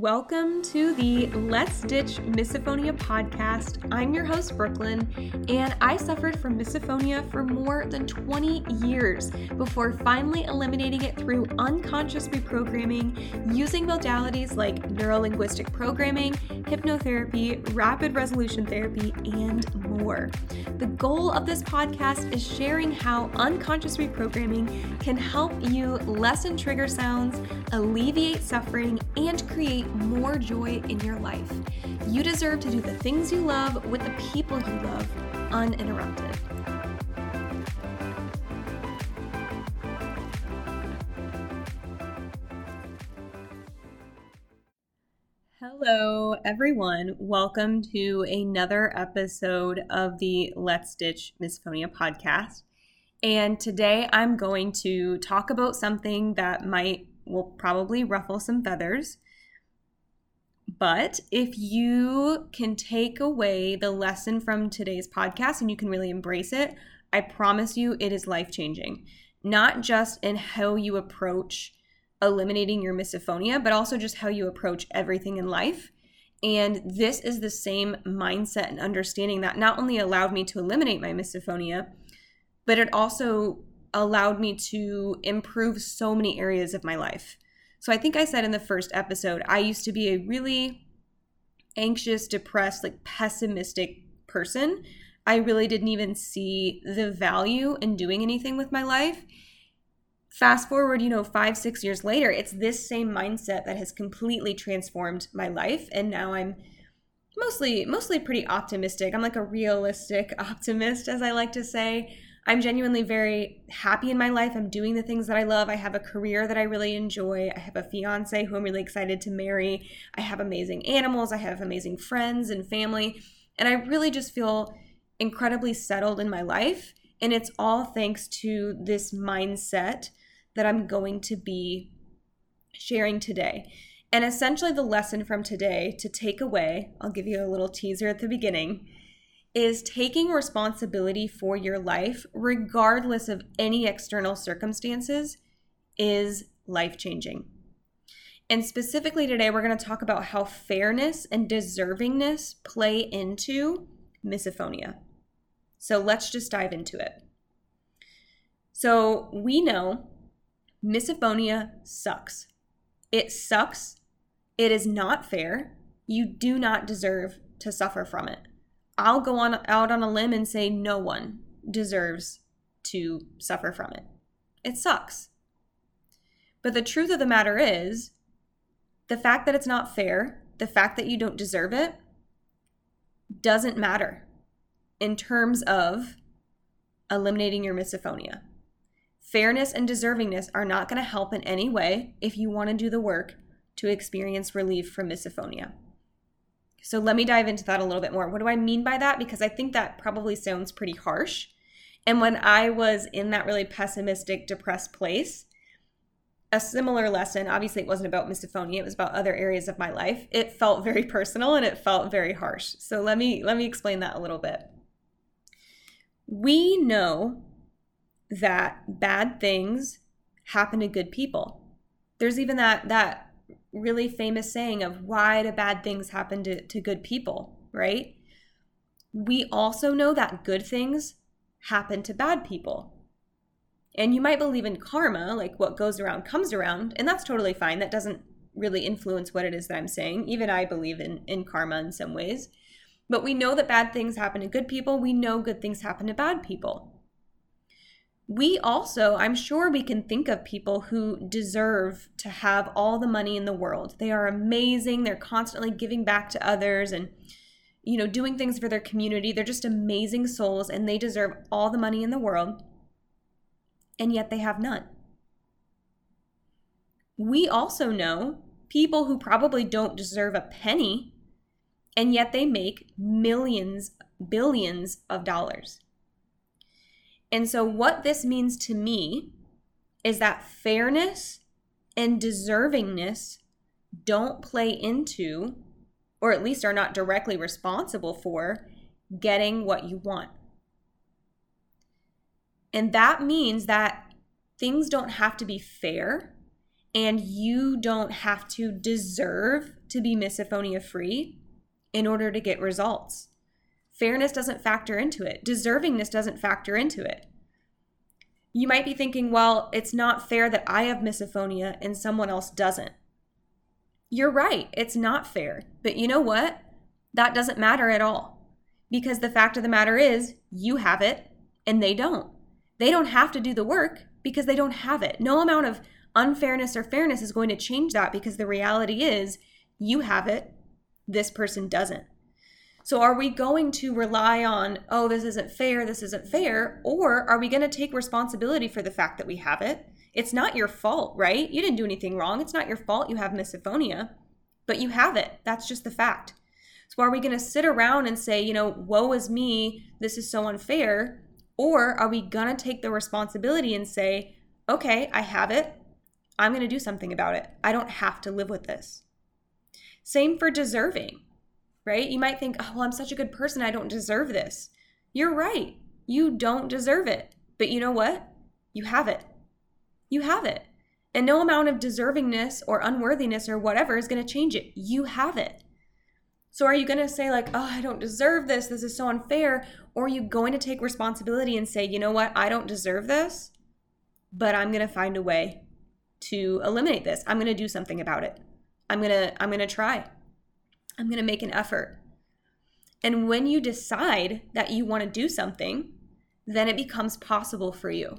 Welcome to the Let's Ditch Misophonia podcast. I'm your host, Brooklyn, and I suffered from misophonia for more than 20 years before finally eliminating it through unconscious reprogramming using modalities like neurolinguistic programming, hypnotherapy, rapid resolution therapy, and more. The goal of this podcast is sharing how unconscious reprogramming can help you lessen trigger sounds, alleviate suffering, and create more joy in your life. You deserve to do the things you love with the people you love uninterrupted. Hello, everyone. Welcome to another episode of the Let's Ditch Misophonia podcast. And today I'm going to talk about something that might will probably ruffle some feathers. But if you can take away the lesson from today's podcast and you can really embrace it, I promise you it is life changing. Not just in how you approach eliminating your misophonia, but also just how you approach everything in life. And this is the same mindset and understanding that not only allowed me to eliminate my misophonia, but it also allowed me to improve so many areas of my life. So I think I said in the first episode, I used to be a really anxious, depressed, like pessimistic person. I really didn't even see the value in doing anything with my life. Fast forward, you know, five, six years later, it's this same mindset that has completely transformed my life. And now I'm mostly, mostly pretty optimistic. I'm like a realistic optimist, as I like to say. I'm genuinely very happy in my life. I'm doing the things that I love. I have a career that I really enjoy. I have a fiance who I'm really excited to marry. I have amazing animals. I have amazing friends and family. And I really just feel incredibly settled in my life. And it's all thanks to this mindset that I'm going to be sharing today. And essentially, the lesson from today to take away, I'll give you a little teaser at the beginning is taking responsibility for your life, regardless of any external circumstances, is life changing. And specifically today, we're going to talk about how fairness and deservingness play into misophonia. So let's just dive into it. So we know misophonia sucks. It sucks. It is not fair. You do not deserve to suffer from it. I'll go on out on a limb and say no one deserves to suffer from it. It sucks. But the truth of the matter is, the fact that it's not fair, the fact that you don't deserve it, doesn't matter in terms of eliminating your misophonia. Fairness and deservingness are not going to help in any way if you want to do the work to experience relief from misophonia. So let me dive into that a little bit more. What do I mean by that? Because I think that probably sounds pretty harsh. And when I was in that really pessimistic, depressed place, a similar lesson, obviously it wasn't about misophonia, it was about other areas of my life. It felt very personal and it felt very harsh. So let me let me explain that a little bit. We know that bad things happen to good people. There's even that that really famous saying of why do bad things happen to, to good people, right? We also know that good things happen to bad people. And you might believe in karma, like what goes around comes around, and that's totally fine. That doesn't really influence what it is that I'm saying. Even I believe in, in karma in some ways. But we know that bad things happen to good people. We know good things happen to bad people we also, I'm sure we can think of people who deserve to have all the money in the world. They are amazing. They're constantly giving back to others and, you know, doing things for their community. They're just amazing souls and they deserve all the money in the world. And yet they have none. We also know people who probably don't deserve a penny and yet they make millions, billions of dollars. And so, what this means to me is that fairness and deservingness don't play into, or at least are not directly responsible for, getting what you want. And that means that things don't have to be fair And you don't have to deserve to be misophonia free in order to get results. Fairness doesn't factor into it, deservingness doesn't factor into it. You might be thinking, well, it's not fair that I have misophonia and someone else doesn't. You're right, it's not fair. But you know what? That doesn't matter at all. Because the fact of the matter is, you have it and they don't. They don't have to do the work because they don't have it. No amount of unfairness or fairness is going to change that because the reality is you have it, this person doesn't. So are we going to rely on, oh, this isn't fair, this isn't fair, or are we going to take responsibility for the fact that we have it? It's not your fault, right? You didn't do anything wrong. It's not your fault you have misophonia, but you have it. That's just the fact. So are we going to sit around and say, you know, woe is me, this is so unfair? Or are we going to take the responsibility and say, okay, I have it. I'm going to do something about it. I don't have to live with this. Same for deserving, right? You might think, oh, well, I'm such a good person. I don't deserve this. You're right. You don't deserve it. But you know what? You have it. You have it. And no amount of deservingness or unworthiness or whatever is going to change it. You have it. So are you going to say, like, oh, I don't deserve this. This is so unfair? Or are you going to take responsibility and say, you know what? I don't deserve this, but I'm going to find a way to eliminate this. I'm going to do something about it. I'm going to I'm going to try. I'm going to make an effort. And when you decide that you want to do something, then it becomes possible for you.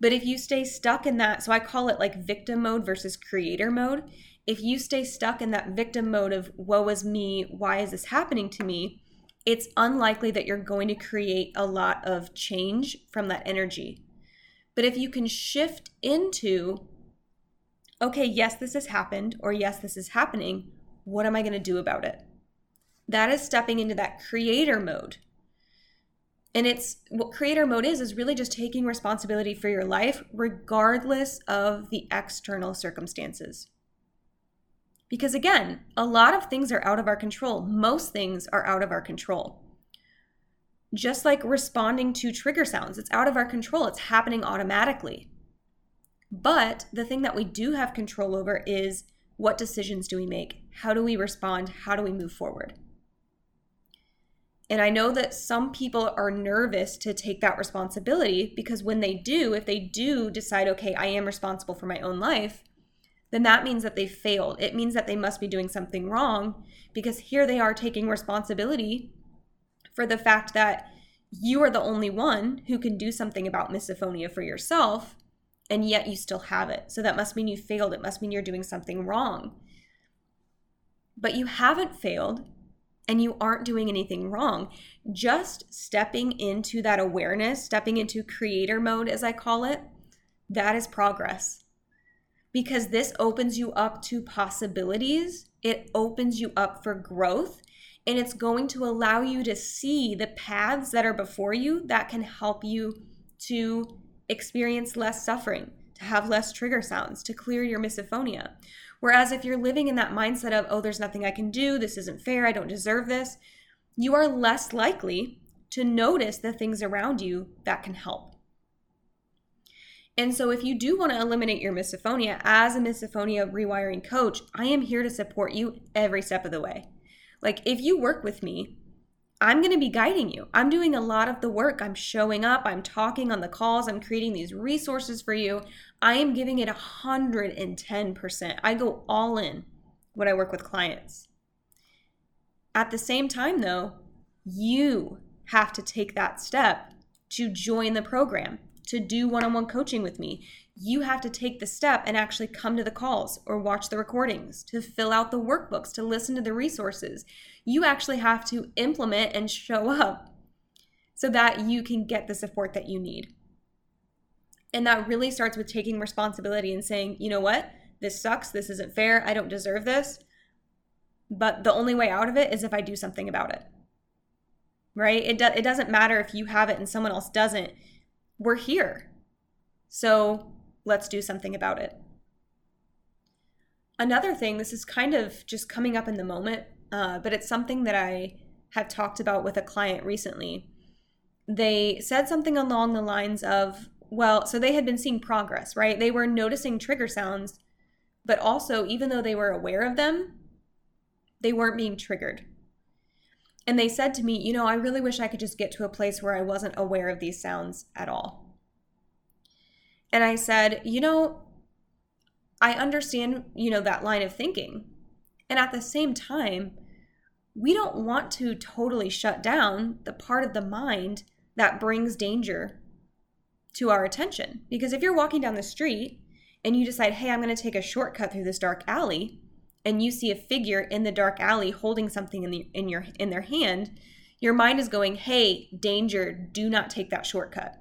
But if you stay stuck in that, so I call it like victim mode versus creator mode. If you stay stuck in that victim mode of woe is me, why is this happening to me? It's unlikely that you're going to create a lot of change from that energy. But if you can shift into, okay, yes, this has happened, or yes, this is happening, what am I going to do about it? That is stepping into that creator mode. And it's what creator mode is, is really just taking responsibility for your life, regardless of the external circumstances. Because again, a lot of things are out of our control. Most things are out of our control just like responding to trigger sounds, it's out of our control, it's happening automatically. But the thing that we do have control over is what decisions do we make? How do we respond? How do we move forward? And I know that some people are nervous to take that responsibility because when they do, if they do decide, okay, I am responsible for my own life, then that means that they failed. It means that they must be doing something wrong because here they are taking responsibility for the fact that you are the only one who can do something about misophonia for yourself, and yet you still have it. So that must mean you failed. It must mean you're doing something wrong. But you haven't failed and you aren't doing anything wrong. Just stepping into that awareness, stepping into creator mode, as I call it, that is progress. Because this opens you up to possibilities, it opens you up for growth, and it's going to allow you to see the paths that are before you that can help you to experience less suffering, to have less trigger sounds, to clear your misophonia. Whereas if you're living in that mindset of, oh, there's nothing I can do, this isn't fair, I don't deserve this, you are less likely to notice the things around you that can help. And so, if you do want to eliminate your misophonia as a misophonia rewiring coach, I am here to support you every step of the way. Like, if you work with me, I'm going to be guiding you. I'm doing a lot of the work. I'm showing up, I'm talking on the calls, I'm creating these resources for you. I am giving it 110%. I go all in when I work with clients. At the same time, though, you have to take that step to join the program, to do one on one coaching with me you have to take the step and actually come to the calls or watch the recordings, to fill out the workbooks, to listen to the resources. You actually have to implement and show up so that you can get the support that you need. And that really starts with taking responsibility and saying, you know what? This sucks. This isn't fair. I don't deserve this. But the only way out of it is if I do something about it. Right? It, do- it doesn't matter if you have it and someone else doesn't. We're here. So let's do something about it. Another thing, this is kind of just coming up in the moment, uh, but it's something that I have talked about with a client recently. They said something along the lines of, well, so they had been seeing progress, right? They were noticing trigger sounds, but also, even though they were aware of them, they weren't being triggered. And they said to me, you know, I really wish I could just get to a place where I wasn't aware of these sounds at all. And I said, you know, I understand, you know, that line of thinking. And at the same time, we don't want to totally shut down the part of the mind that brings danger to our attention. Because if you're walking down the street and you decide, hey, I'm going to take a shortcut through this dark alley, and you see a figure in the dark alley holding something in, the, in, your, in their hand, your mind is going, hey, danger, do not take that shortcut.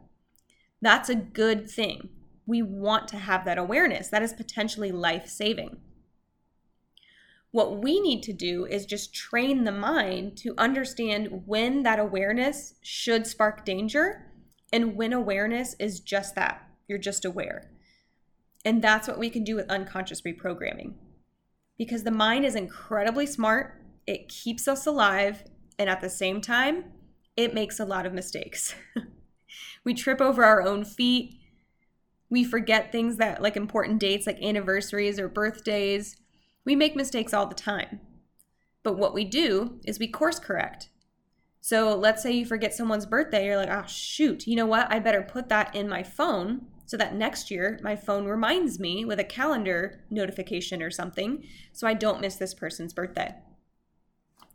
That's a good thing. We want to have that awareness. That is potentially life saving. What we need to do is just train the mind to understand when that awareness should spark danger and when awareness is just that. You're just aware. And that's what we can do with unconscious reprogramming. Because the mind is incredibly smart, it keeps us alive, and at the same time, it makes a lot of mistakes. we trip over our own feet. We forget things that, like important dates like anniversaries or birthdays. We make mistakes all the time. But what we do is we course correct. So let's say you forget someone's birthday, you're like, oh, shoot, you know what? I better put that in my phone so that next year my phone reminds me with a calendar notification or something so I don't miss this person's birthday.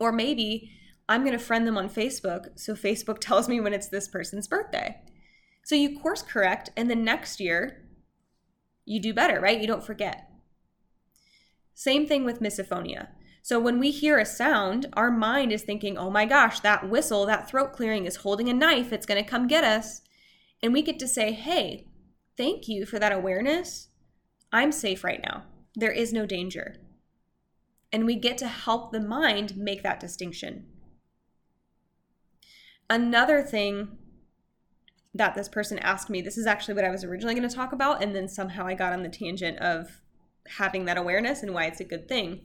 Or maybe I'm going to friend them on Facebook so Facebook tells me when it's this person's birthday. So you course correct, and the next year you do better, right? You don't forget. Same thing with misophonia. So when we hear a sound, our mind is thinking, oh my gosh, that whistle, that throat clearing is holding a knife. It's going to come get us. And we get to say, hey, thank you for that awareness. I'm safe right now. There is no danger. And we get to help the mind make that distinction. Another thing that this person asked me, this is actually what I was originally going to talk about, and then somehow I got on the tangent of having that awareness and why it's a good thing.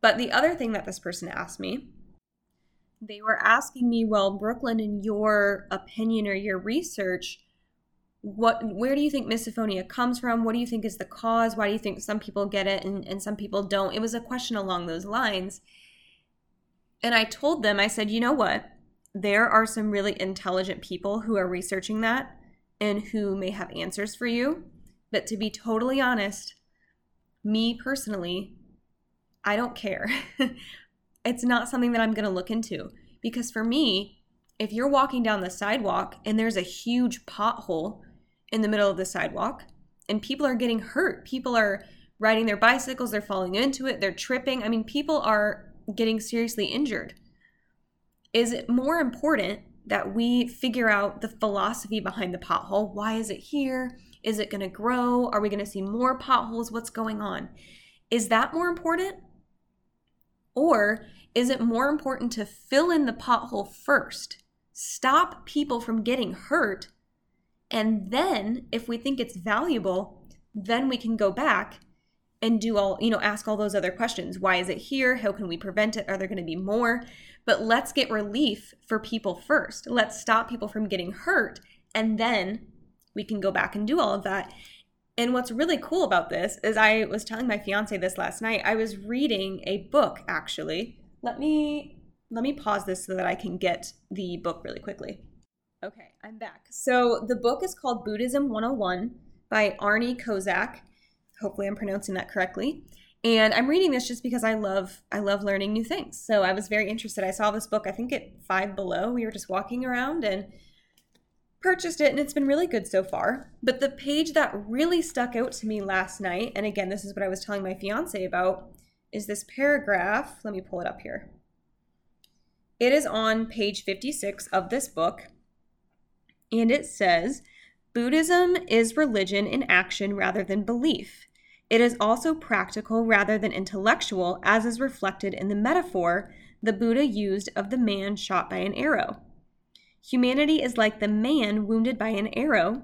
But the other thing that this person asked me, they were asking me, well, Brooklyn, in your opinion or your research, what where do you think misophonia comes from? What do you think is the cause? Why do you think some people get it and, and some people don't? It was a question along those lines. And I told them, I said, you know what? There are some really intelligent people who are researching that and who may have answers for you. But to be totally honest, me personally, I don't care. it's not something that I'm going to look into because for me, if you're walking down the sidewalk and there's a huge pothole in the middle of the sidewalk and people are getting hurt, people are riding their bicycles, they're falling into it, they're tripping. I mean, people are getting seriously injured. Is it more important that we figure out the philosophy behind the pothole? Why is it here? Is it going to grow? Are we going to see more potholes? What's going on? Is that more important? Or is it more important to fill in the pothole first, stop people from getting hurt, and then if we think it's valuable, then we can go back and do all, you know, ask all those other questions. Why is it here? How can we prevent it? Are there going to be more? But let's get relief for people first. Let's stop people from getting hurt and then we can go back and do all of that. And what's really cool about this is I was telling my fiance this last night. I was reading a book actually. Let me let me pause this so that I can get the book really quickly. Okay, I'm back. So the book is called Buddhism 101 by Arnie Kozak. Hopefully I'm pronouncing that correctly. And I'm reading this just because I love I love learning new things. So I was very interested. I saw this book I think at 5 below. We were just walking around and purchased it and it's been really good so far. But the page that really stuck out to me last night, and again, this is what I was telling my fiance about, is this paragraph. Let me pull it up here. It is on page 56 of this book, and it says Buddhism is religion in action rather than belief. It is also practical rather than intellectual, as is reflected in the metaphor the Buddha used of the man shot by an arrow. Humanity is like the man wounded by an arrow,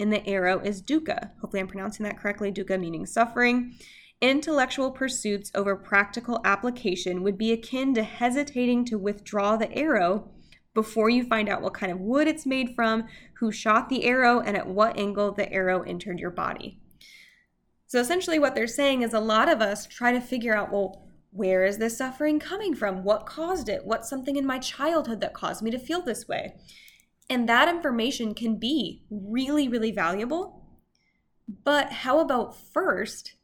and the arrow is dukkha. Hopefully, I'm pronouncing that correctly. Dukkha meaning suffering. Intellectual pursuits over practical application would be akin to hesitating to withdraw the arrow before you find out what kind of wood it's made from, who shot the arrow, and at what angle the arrow entered your body. So essentially, what they're saying is a lot of us try to figure out, well, where is this suffering coming from? What caused it? What's something in my childhood that caused me to feel this way? And that information can be really, really valuable. But how about first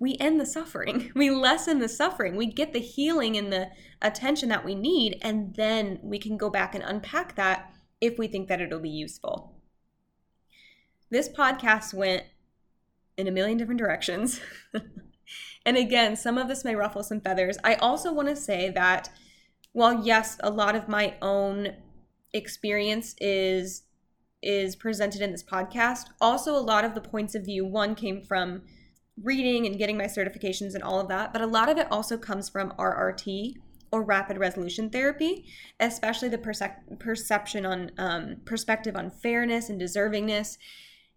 we end the suffering. We lessen the suffering. We get the healing and the attention that we need, and then we can go back and unpack that if we think that it'll be useful. This podcast went in a million different directions. and again, some of this may ruffle some feathers. I also want to say that while yes, a lot of my own experience is is presented in this podcast, also a lot of the points of view one came from reading and getting my certifications and all of that, but a lot of it also comes from RRT or rapid resolution therapy, especially the percep- perception on um, perspective on fairness and deservingness.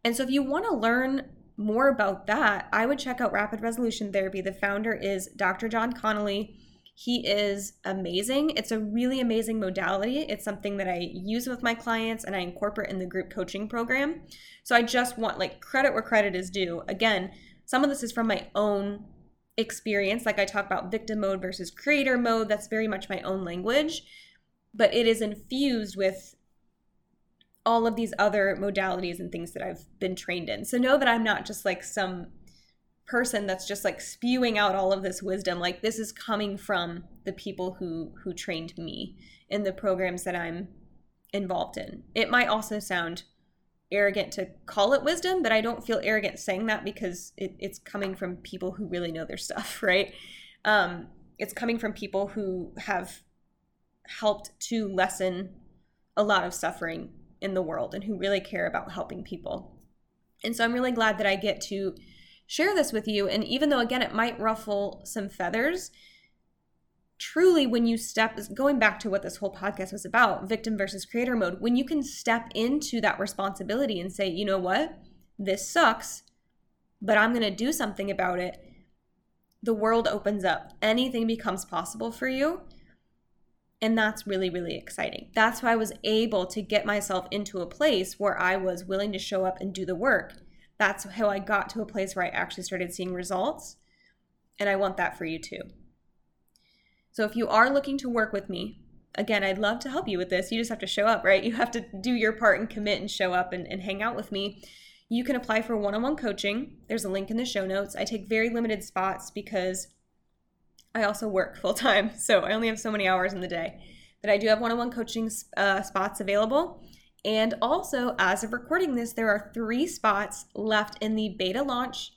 And so, if you want to learn more about that, I would check out rapid resolution therapy. The founder is Dr. Jon Connelly. He is amazing. It's a really amazing modality. It's something that I use with my clients and I incorporate in the group coaching program. So I just want like credit where credit is due. Again, some of this is from my own experience. Like I talk about victim mode versus creator mode. That's very much my own language, but it is infused with all of these other modalities and things that I've been trained in. So know that I'm not just like some person that's just like spewing out all of this wisdom. Like this is coming from the people who who trained me in the programs that I'm involved in. It might also sound arrogant to call it wisdom, but I don't feel arrogant saying that because it, it's coming from people who really know their stuff, right? Um, it's coming from people who have helped to lessen a lot of suffering in the world and who really care about helping people. And so I'm really glad that I get to share this with you. And even though, again, it might ruffle some feathers, truly when you step going back to what this whole podcast was about victim versus creator mode when you can step into that responsibility and say you know what this sucks but i'm going to do something about it the world opens up anything becomes possible for you and that's really really exciting that's why i was able to get myself into a place where i was willing to show up and do the work that's how i got to a place where i actually started seeing results and i want that for you too so if you are looking to work with me, again, I'd love to help you with this. You just have to show up, right? You have to do your part and commit and show up and, and hang out with me. You can apply for one on one coaching. There's a link in the show notes. I take very limited spots because I also work full time. So I only have so many hours in the day. But I do have one on one coaching uh, spots available. And also, as of recording this, there are three spots left in the beta launch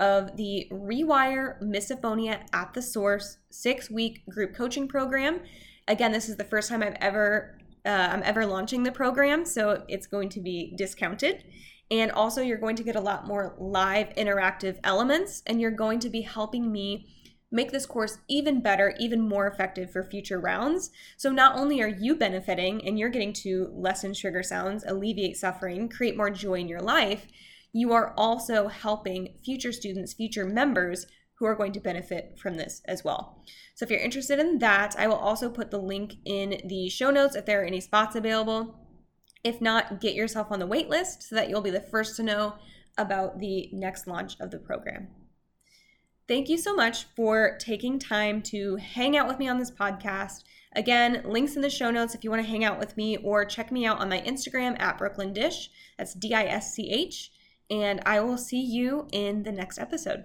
of the Rewire Misophonia at the Source six week group coaching program. Again, this is the first time I've ever uh, I'm ever launching the program, so it's going to be discounted. And also, you're going to get a lot more live interactive elements, and you're going to be helping me make this course even better, even more effective for future rounds. So, not only are you benefiting and you're getting to lessen trigger sounds, alleviate suffering, create more joy in your life, you are also helping future students, future members who are going to benefit from this as well. So if you're interested in that, I will also put the link in the show notes if there are any spots available. If not, get yourself on the wait list so that you'll be the first to know about the next launch of the program. Thank you so much for taking time to hang out with me on this podcast. Again, links in the show notes if you want to hang out with me or check me out on my Instagram at Brooklyn Disch. That's D I S C H and I will see you in the next episode.